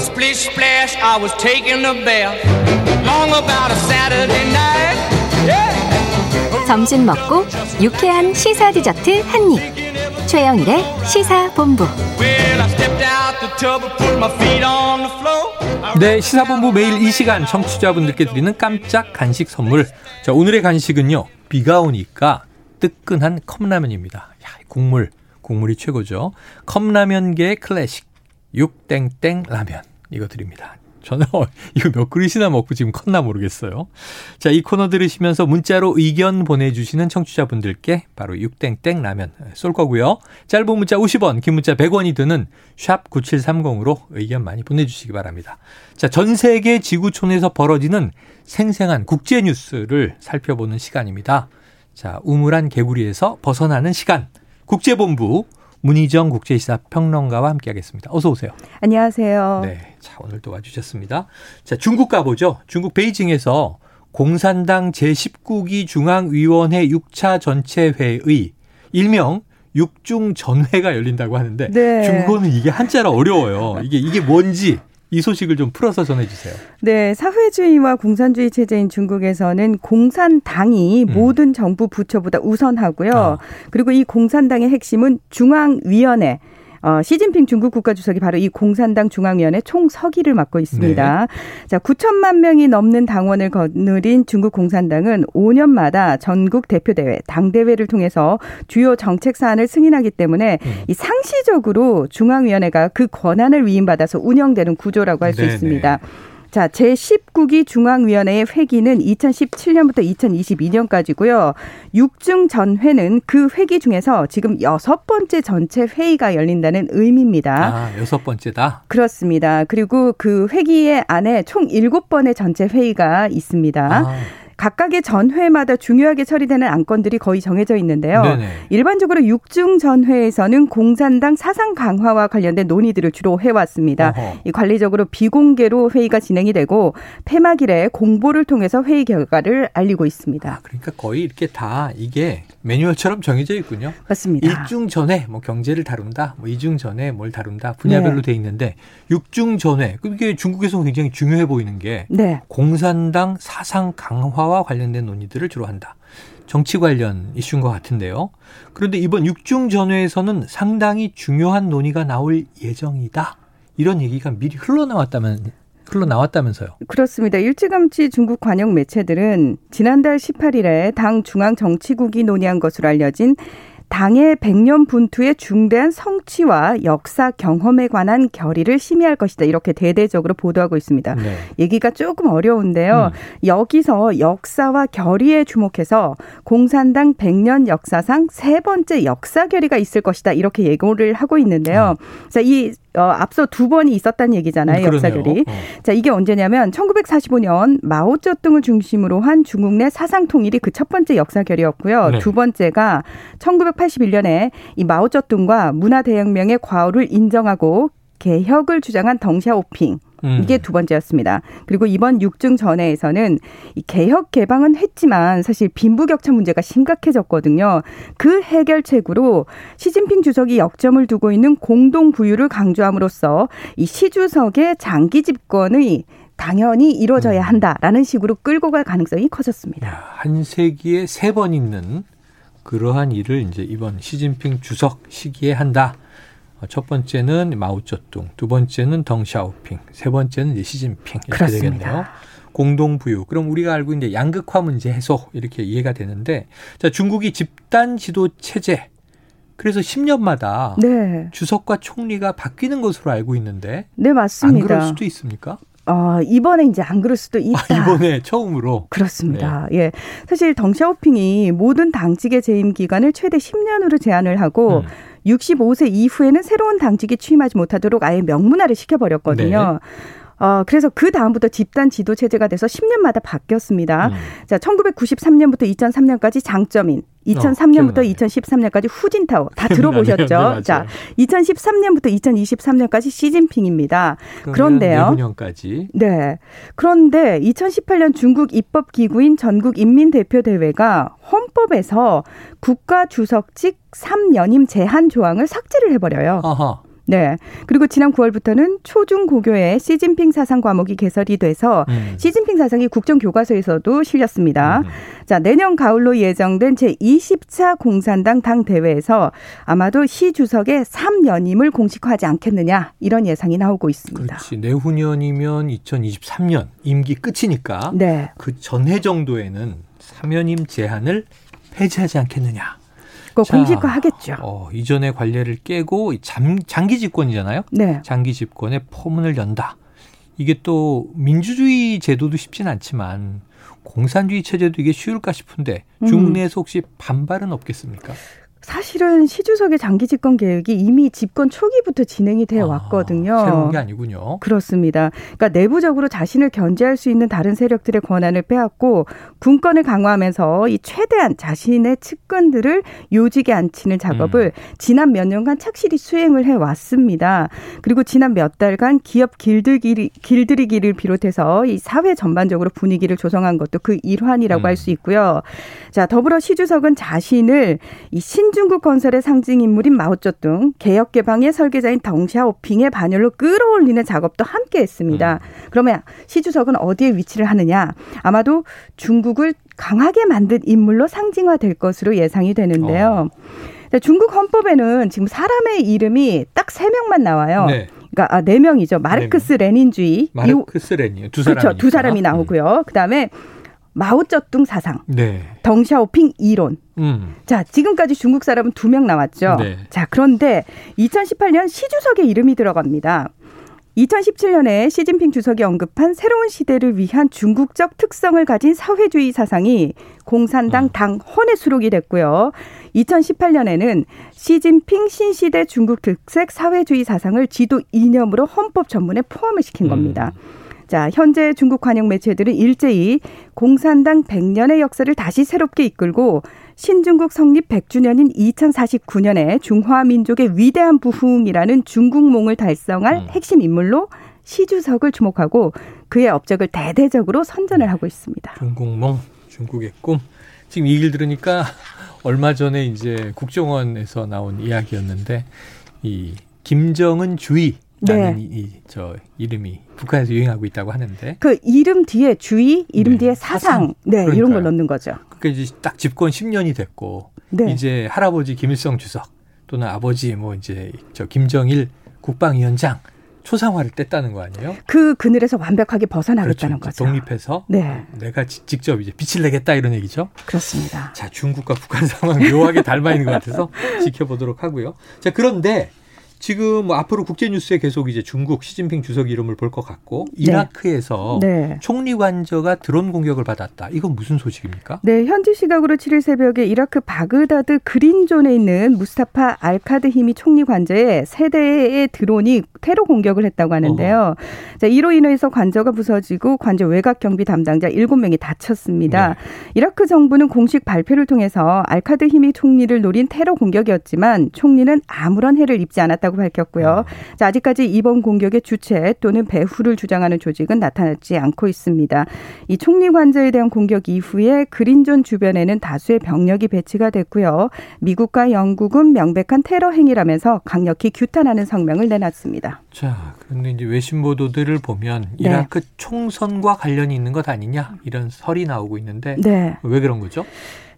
Splish splash, I was taking a bath. Long about a Saturday night. Yeah. 점심 먹고 유쾌한 시사 디저트 한 입. 최영일의 시사 본부. Well, I stepped out the tub and put my feet on the floor. 네, 시사본부 매일 이 시간 청취자분들께 드리는 깜짝 간식 선물. 자, 오늘의 간식은요. 비가 오니까 뜨끈한 컵라면입니다. 야, 국물, 국물이 최고죠. 컵라면계 클래식 육땡땡 라면 이거 드립니다. 저는 어, 이거 몇 그릇이나 먹고 지금 컸나 모르겠어요. 자, 이 코너 들으시면서 문자로 의견 보내주시는 청취자분들께 바로 육땡땡 라면 쏠 거고요. 짧은 문자 50원, 긴 문자 100원이 드는 샵 9730으로 의견 많이 보내주시기 바랍니다. 자, 전 세계 지구촌에서 벌어지는 생생한 국제 뉴스를 살펴보는 시간입니다. 자, 우물한 개구리에서 벗어나는 시간. 국제본부 문희정 국제시사 평론가와 함께하겠습니다. 어서 오세요. 안녕하세요. 네, 자 오늘 또 와주셨습니다. 자 중국 가보죠. 중국 베이징에서 공산당 제19기 중앙위원회 6차 전체회의 일명 육중 전회가 열린다고 하는데 네. 중국어는 이게 한자라 어려워요. 이게 이게 뭔지 이 소식을 좀 풀어서 전해주세요. 네, 사회주의와 공산주의 체제인 중국에서는 공산당이 음. 모든 정부 부처보다 우선하고요. 아. 그리고 이 공산당의 핵심은 중앙위원회. 어, 시진핑 중국 국가주석이 바로 이 공산당 중앙위원회 총서기를 맡고 있습니다. 네. 자, 9천만 명이 넘는 당원을 거느린 중국 공산당은 5년마다 전국 대표대회, 당대회를 통해서 주요 정책 사안을 승인하기 때문에 음. 이 상시적으로 중앙위원회가 그 권한을 위임받아서 운영되는 구조라고 할 수. 있습니다. 자, 제19기 중앙위원회의 회기는 2017년부터 2022년까지고요. 육중 전회는 그 회기 중에서 지금 여섯 번째 전체 회의가 열린다는 의미입니다. 아 여섯 번째다. 그렇습니다. 그리고 그 회기의 안에 총 일곱 번의 전체 회의가 있습니다. 아, 각각의 전회마다 중요하게 처리되는 안건들이 거의 정해져 있는데요. 네네. 일반적으로 육중 전회에서는 공산당 사상 강화와 관련된 논의들을 주로 해왔습니다. 어허. 이 관리적으로 비공개로 회의가 진행이 되고 폐막일에 공보를 통해서 회의 결과를 알리고 있습니다. 아, 그러니까 거의 이렇게 다 이게 매뉴얼처럼 정해져 있군요. 맞습니다. 일중 전에 뭐 경제를 다룬다, 뭐 이중 전에 뭘 다룬다 분야별로 네. 돼 있는데 육중 전에 그게 중국에서 굉장히 중요해 보이는 게 네. 공산당 사상 강화 와 관련된 논의들을 주로 한다. 정치 관련 이슈인 것 같은데요. 그런데 이번 육중 전회에서는 상당히 중요한 논의가 나올 예정이다. 이런 얘기가 미리 흘러나왔다면 흘러나왔다면서요. 그렇습니다. 일찌감치 중국 관영 매체들은 지난달 18일에 당 중앙 정치국이 논의한 것으로 알려진 당의 백년 분투의 중대한 성취와 역사 경험에 관한 결의를 심의할 것이다. 이렇게 대대적으로 보도하고 있습니다. 네. 얘기가 조금 어려운데요. 여기서 역사와 결의에 주목해서 공산당 100년 역사상 세 번째 역사 결의가 있을 것이다. 이렇게 예고를 하고 있는데요. 자, 이 어, 앞서 두 번이 있었다는 얘기잖아요. 역사 그러네요. 결의. 어. 자, 이게 언제냐면 1945년 마오쩌둥을 중심으로 한 중국 내 사상 통일이 그 첫 번째 역사 결의였고요. 네. 두 번째가 1981년에 이 마오쩌둥과 문화 대혁명의 과오를 인정하고 개혁을 주장한 덩샤오핑 음. 이게 두 번째였습니다. 그리고 이번 육중 전회에서는 이 개혁 개방은 했지만 사실 빈부격차 문제가 심각해졌거든요. 그 해결책으로 시진핑 주석이 역점을 두고 있는 공동 부유를 강조함으로써 이 시 주석의 장기 집권의 당연히 이루어져야 한다라는 식으로 끌고 갈 가능성이 커졌습니다. 야, 한 세기에 세 번 있는 그러한 일을 이제 이번 시진핑 주석 시기에 한다. 어, 첫 번째는 마오쩌둥, 두 번째는 덩샤오핑, 세 번째는 이제 시진핑 이렇게 그렇습니다. 되겠네요. 공동부유. 그럼 우리가 알고 있는 양극화 문제 해소 이렇게 이해가 되는데, 자 중국이 집단 지도 체제. 그래서 10년마다 네, 주석과 총리가 바뀌는 것으로 알고 있는데 네안 맞습니다. 그럴 수도 있습니까? 어, 이번에 이제 안 그럴 수도 있다. 아, 이번에 처음으로 그렇습니다. 예. 사실 덩샤오핑이 모든 당직의 재임 기간을 최대 10년으로 제한을 하고 음. 65세 이후에는 새로운 당직에 취임하지 못하도록 아예 명문화를 시켜버렸거든요. 어, 그래서 그 다음부터 집단 지도 체제가 돼서 10년마다 바뀌었습니다. 음. 자, 1993년부터 2003년까지 장점인, 어, 2003년부터 기억나네. 2013년까지 후진타오 다. 들어보셨죠? 네. 자, 2013년부터 2023년까지 시진핑입니다. 그런데요. 내후년까지 네. 그런데 2018년 중국 입법 기구인 전국 인민 대표 대회가 헌법에서 국가 주석직 3연임 제한 조항을 삭제를 해버려요. 아하. 네. 그리고 지난 9월부터는 초중고교에 시진핑 사상 과목이 개설이 돼서 음. 시진핑 사상이 국정교과서에서도 실렸습니다. 음. 자, 내년 가을로 예정된 제20차 공산당 당 대회에서 아마도 시 주석의 3연임을 공식화하지 않겠느냐 이런 예상이 나오고 있습니다. 그렇지. 내후년이면 2023년 임기 끝이니까 네. 그 전해 정도에는 3연임 제한을 폐지하지 않겠느냐. 그 공식화하겠죠. 어, 이전의 관례를 깨고 잠, 장기 집권이잖아요. 네. 장기 집권에 포문을 연다. 이게 또 민주주의 제도도 쉽진 않지만 공산주의 체제도 이게 쉬울까 싶은데 음. 중내에서 혹시 반발은 없겠습니까? 사실은 시주석의 장기 집권 계획이 이미 집권 초기부터 진행이 되어 아, 왔거든요. 새로운 게 아니군요. 그렇습니다. 그러니까 내부적으로 자신을 견제할 수 있는 다른 세력들의 권한을 빼앗고 군권을 강화하면서 이 최대한 자신의 측근들을 요직에 앉히는 작업을 음. 지난 몇 년간 착실히 수행을 해 왔습니다. 그리고 지난 몇 달간 기업 길들기, 길들이기를 비롯해서 이 사회 전반적으로 분위기를 조성한 것도 그 일환이라고 음. 할수 있고요. 자, 더불어 시주석은 자신을 이 신, 신중국 건설의 상징 인물인 마오쩌둥, 개혁 개방의 설계자인 덩샤오핑의 반열로 끌어올리는 작업도 함께 했습니다. 음. 그러면 시 주석은 어디에 위치를 하느냐? 아마도 중국을 강하게 만든 인물로 상징화될 것으로 예상이 되는데요. 어. 중국 헌법에는 지금 사람의 이름이 딱 세 명만 나와요. 네. 그러니까 아, 네 명이죠. 마르크스 네 레닌주의. 마르크스 레닌 두 사람이 그렇죠. 두 사람이 나오고요. 음. 그다음에 마오쩌둥 사상, 네. 덩샤오핑 이론. 음. 자, 지금까지 중국 사람은 두 명 나왔죠. 네. 자, 그런데 2018년 시주석의 이름이 들어갑니다. 2017년에 시진핑 주석이 언급한 새로운 시대를 위한 중국적 특성을 가진 사회주의 사상이 공산당 음. 당 헌에 수록이 됐고요. 2018년에는 시진핑 신시대 중국 특색 사회주의 사상을 지도 이념으로 헌법 전문에 포함을 시킨 음. 겁니다. 자, 현재 중국 관영 매체들은 일제히 공산당 100년의 역사를 다시 새롭게 이끌고 신중국 성립 100주년인 2049년에 중화민족의 위대한 부흥이라는 중국몽을 달성할 음. 핵심 인물로 시주석을 주목하고 그의 업적을 대대적으로 선전을 하고 있습니다. 중국몽, 중국의 꿈. 지금 이 얘기를 들으니까 얼마 전에 이제 국정원에서 나온 이야기였는데 이 김정은 주의 라는 네. 이, 저 이름이 북한에서 유행하고 있다고 하는데 그 이름 뒤에 주의, 이름 네. 뒤에 사상, 사상. 네 그러니까요. 이런 걸 넣는 거죠. 그러니까 이제 딱 집권 10년이 됐고 네. 이제 할아버지 김일성 주석 또는 아버지 뭐 이제 저 김정일 국방위원장 초상화를 뗐다는 거 아니에요? 그 그늘에서 완벽하게 벗어나겠다는 그렇죠. 거죠. 독립해서 네. 내가 지, 직접 이제 빛을 내겠다 이런 얘기죠. 그렇습니다. 자 중국과 북한 상황 묘하게 닮아 있는 것 같아서 지켜보도록 하고요. 자 그런데 지금 뭐 앞으로 국제 뉴스에 계속 이제 중국 시진핑 주석 이름을 볼 것 같고 네. 이라크에서 네. 총리 관저가 드론 공격을 받았다. 이건 무슨 소식입니까? 네, 현지 시각으로 7일 새벽에 이라크 바그다드 그린존에 있는 무스타파 알카드 힘이 총리 관저에 세 대의 드론이 테러 공격을 했다고 하는데요. 자, 이로 인해서 관저가 부서지고 관저 외곽 경비 담당자 7명이 다쳤습니다. 네. 이라크 정부는 공식 발표를 통해서 알카디미 총리를 노린 테러 공격이었지만 총리는 아무런 해를 입지 않았다고 있다고 밝혔고요. 음. 자, 아직까지 이번 공격의 주체 또는 배후를 주장하는 조직은 나타나지 않고 있습니다. 이 총리 관저에 대한 공격 이후에 그린존 주변에는 다수의 병력이 배치가 됐고요. 미국과 영국은 명백한 테러 행위라면서 강력히 규탄하는 성명을 내놨습니다. 자, 그런데 이제 외신 보도들을 보면 네. 이라크 네. 총선과 관련이 있는 것 아니냐 이런 설이 나오고 있는데 네. 왜 그런 거죠?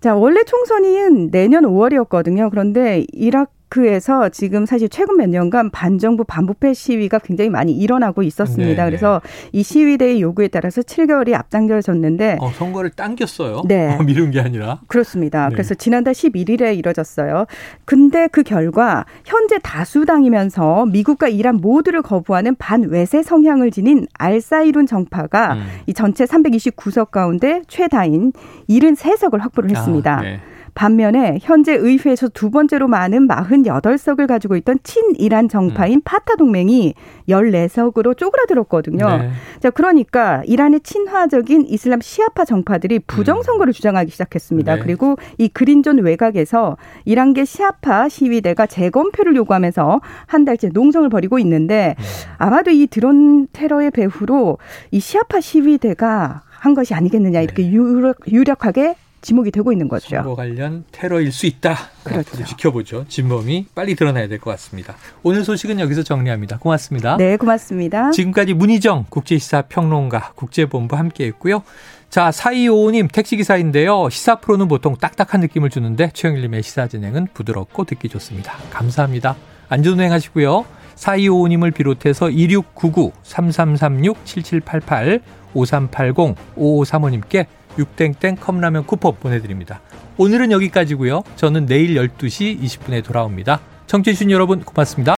자, 원래 총선이 내년 5월이었거든요. 그런데 이라크 이라크에서 지금 사실 최근 몇 년간 반정부 반부패 시위가 굉장히 많이 일어나고 있었습니다. 네, 네. 그래서 이 시위대의 요구에 따라서 7개월이 앞당겨졌는데 어, 선거를 당겼어요. 네. 어, 미룬 게 아니라. 그렇습니다. 네. 그래서 지난달 11일에 이뤄졌어요. 근데 그 결과 현재 다수당이면서 미국과 이란 모두를 거부하는 반외세 성향을 지닌 알사이룬 정파가 음. 이 전체 329석 가운데 최다인 73석을 확보를 했습니다. 아, 네. 반면에 현재 의회에서 두 번째로 많은 48석을 가지고 있던 친이란 정파인 음. 파타 동맹이 14석으로 쪼그라들었거든요. 네. 자, 그러니까 이란의 친화적인 이슬람 시아파 정파들이 부정 선거를 음. 주장하기 시작했습니다. 네. 그리고 이 그린존 외곽에서 이란계 시아파 시위대가 재검표를 요구하면서 한 달째 농성을 벌이고 있는데 네. 아마도 이 드론 테러의 배후로 이 시아파 시위대가 한 것이 아니겠느냐 이렇게 네. 유력, 유력하게 지목이 되고 있는 거죠. 선거 관련 테러일 수 있다. 그렇죠. 지켜보죠. 진범이 빨리 드러나야 될 것 같습니다. 오늘 소식은 여기서 정리합니다. 고맙습니다. 네, 고맙습니다. 지금까지 문희정 국제시사 평론가 국제본부 함께했고요. 자, 4255님 택시기사인데요. 시사 프로는 보통 딱딱한 느낌을 주는데 최영일님의 시사 진행은 부드럽고 듣기 좋습니다. 감사합니다. 안전운행 하시고요. 4255님을 비롯해서 2699, 3336, 7788, 5380, 5535님께 6땡땡 컵라면 쿠폰 보내드립니다. 오늘은 여기까지고요. 저는 내일 12시 20분에 돌아옵니다. 청취해주신 여러분 고맙습니다.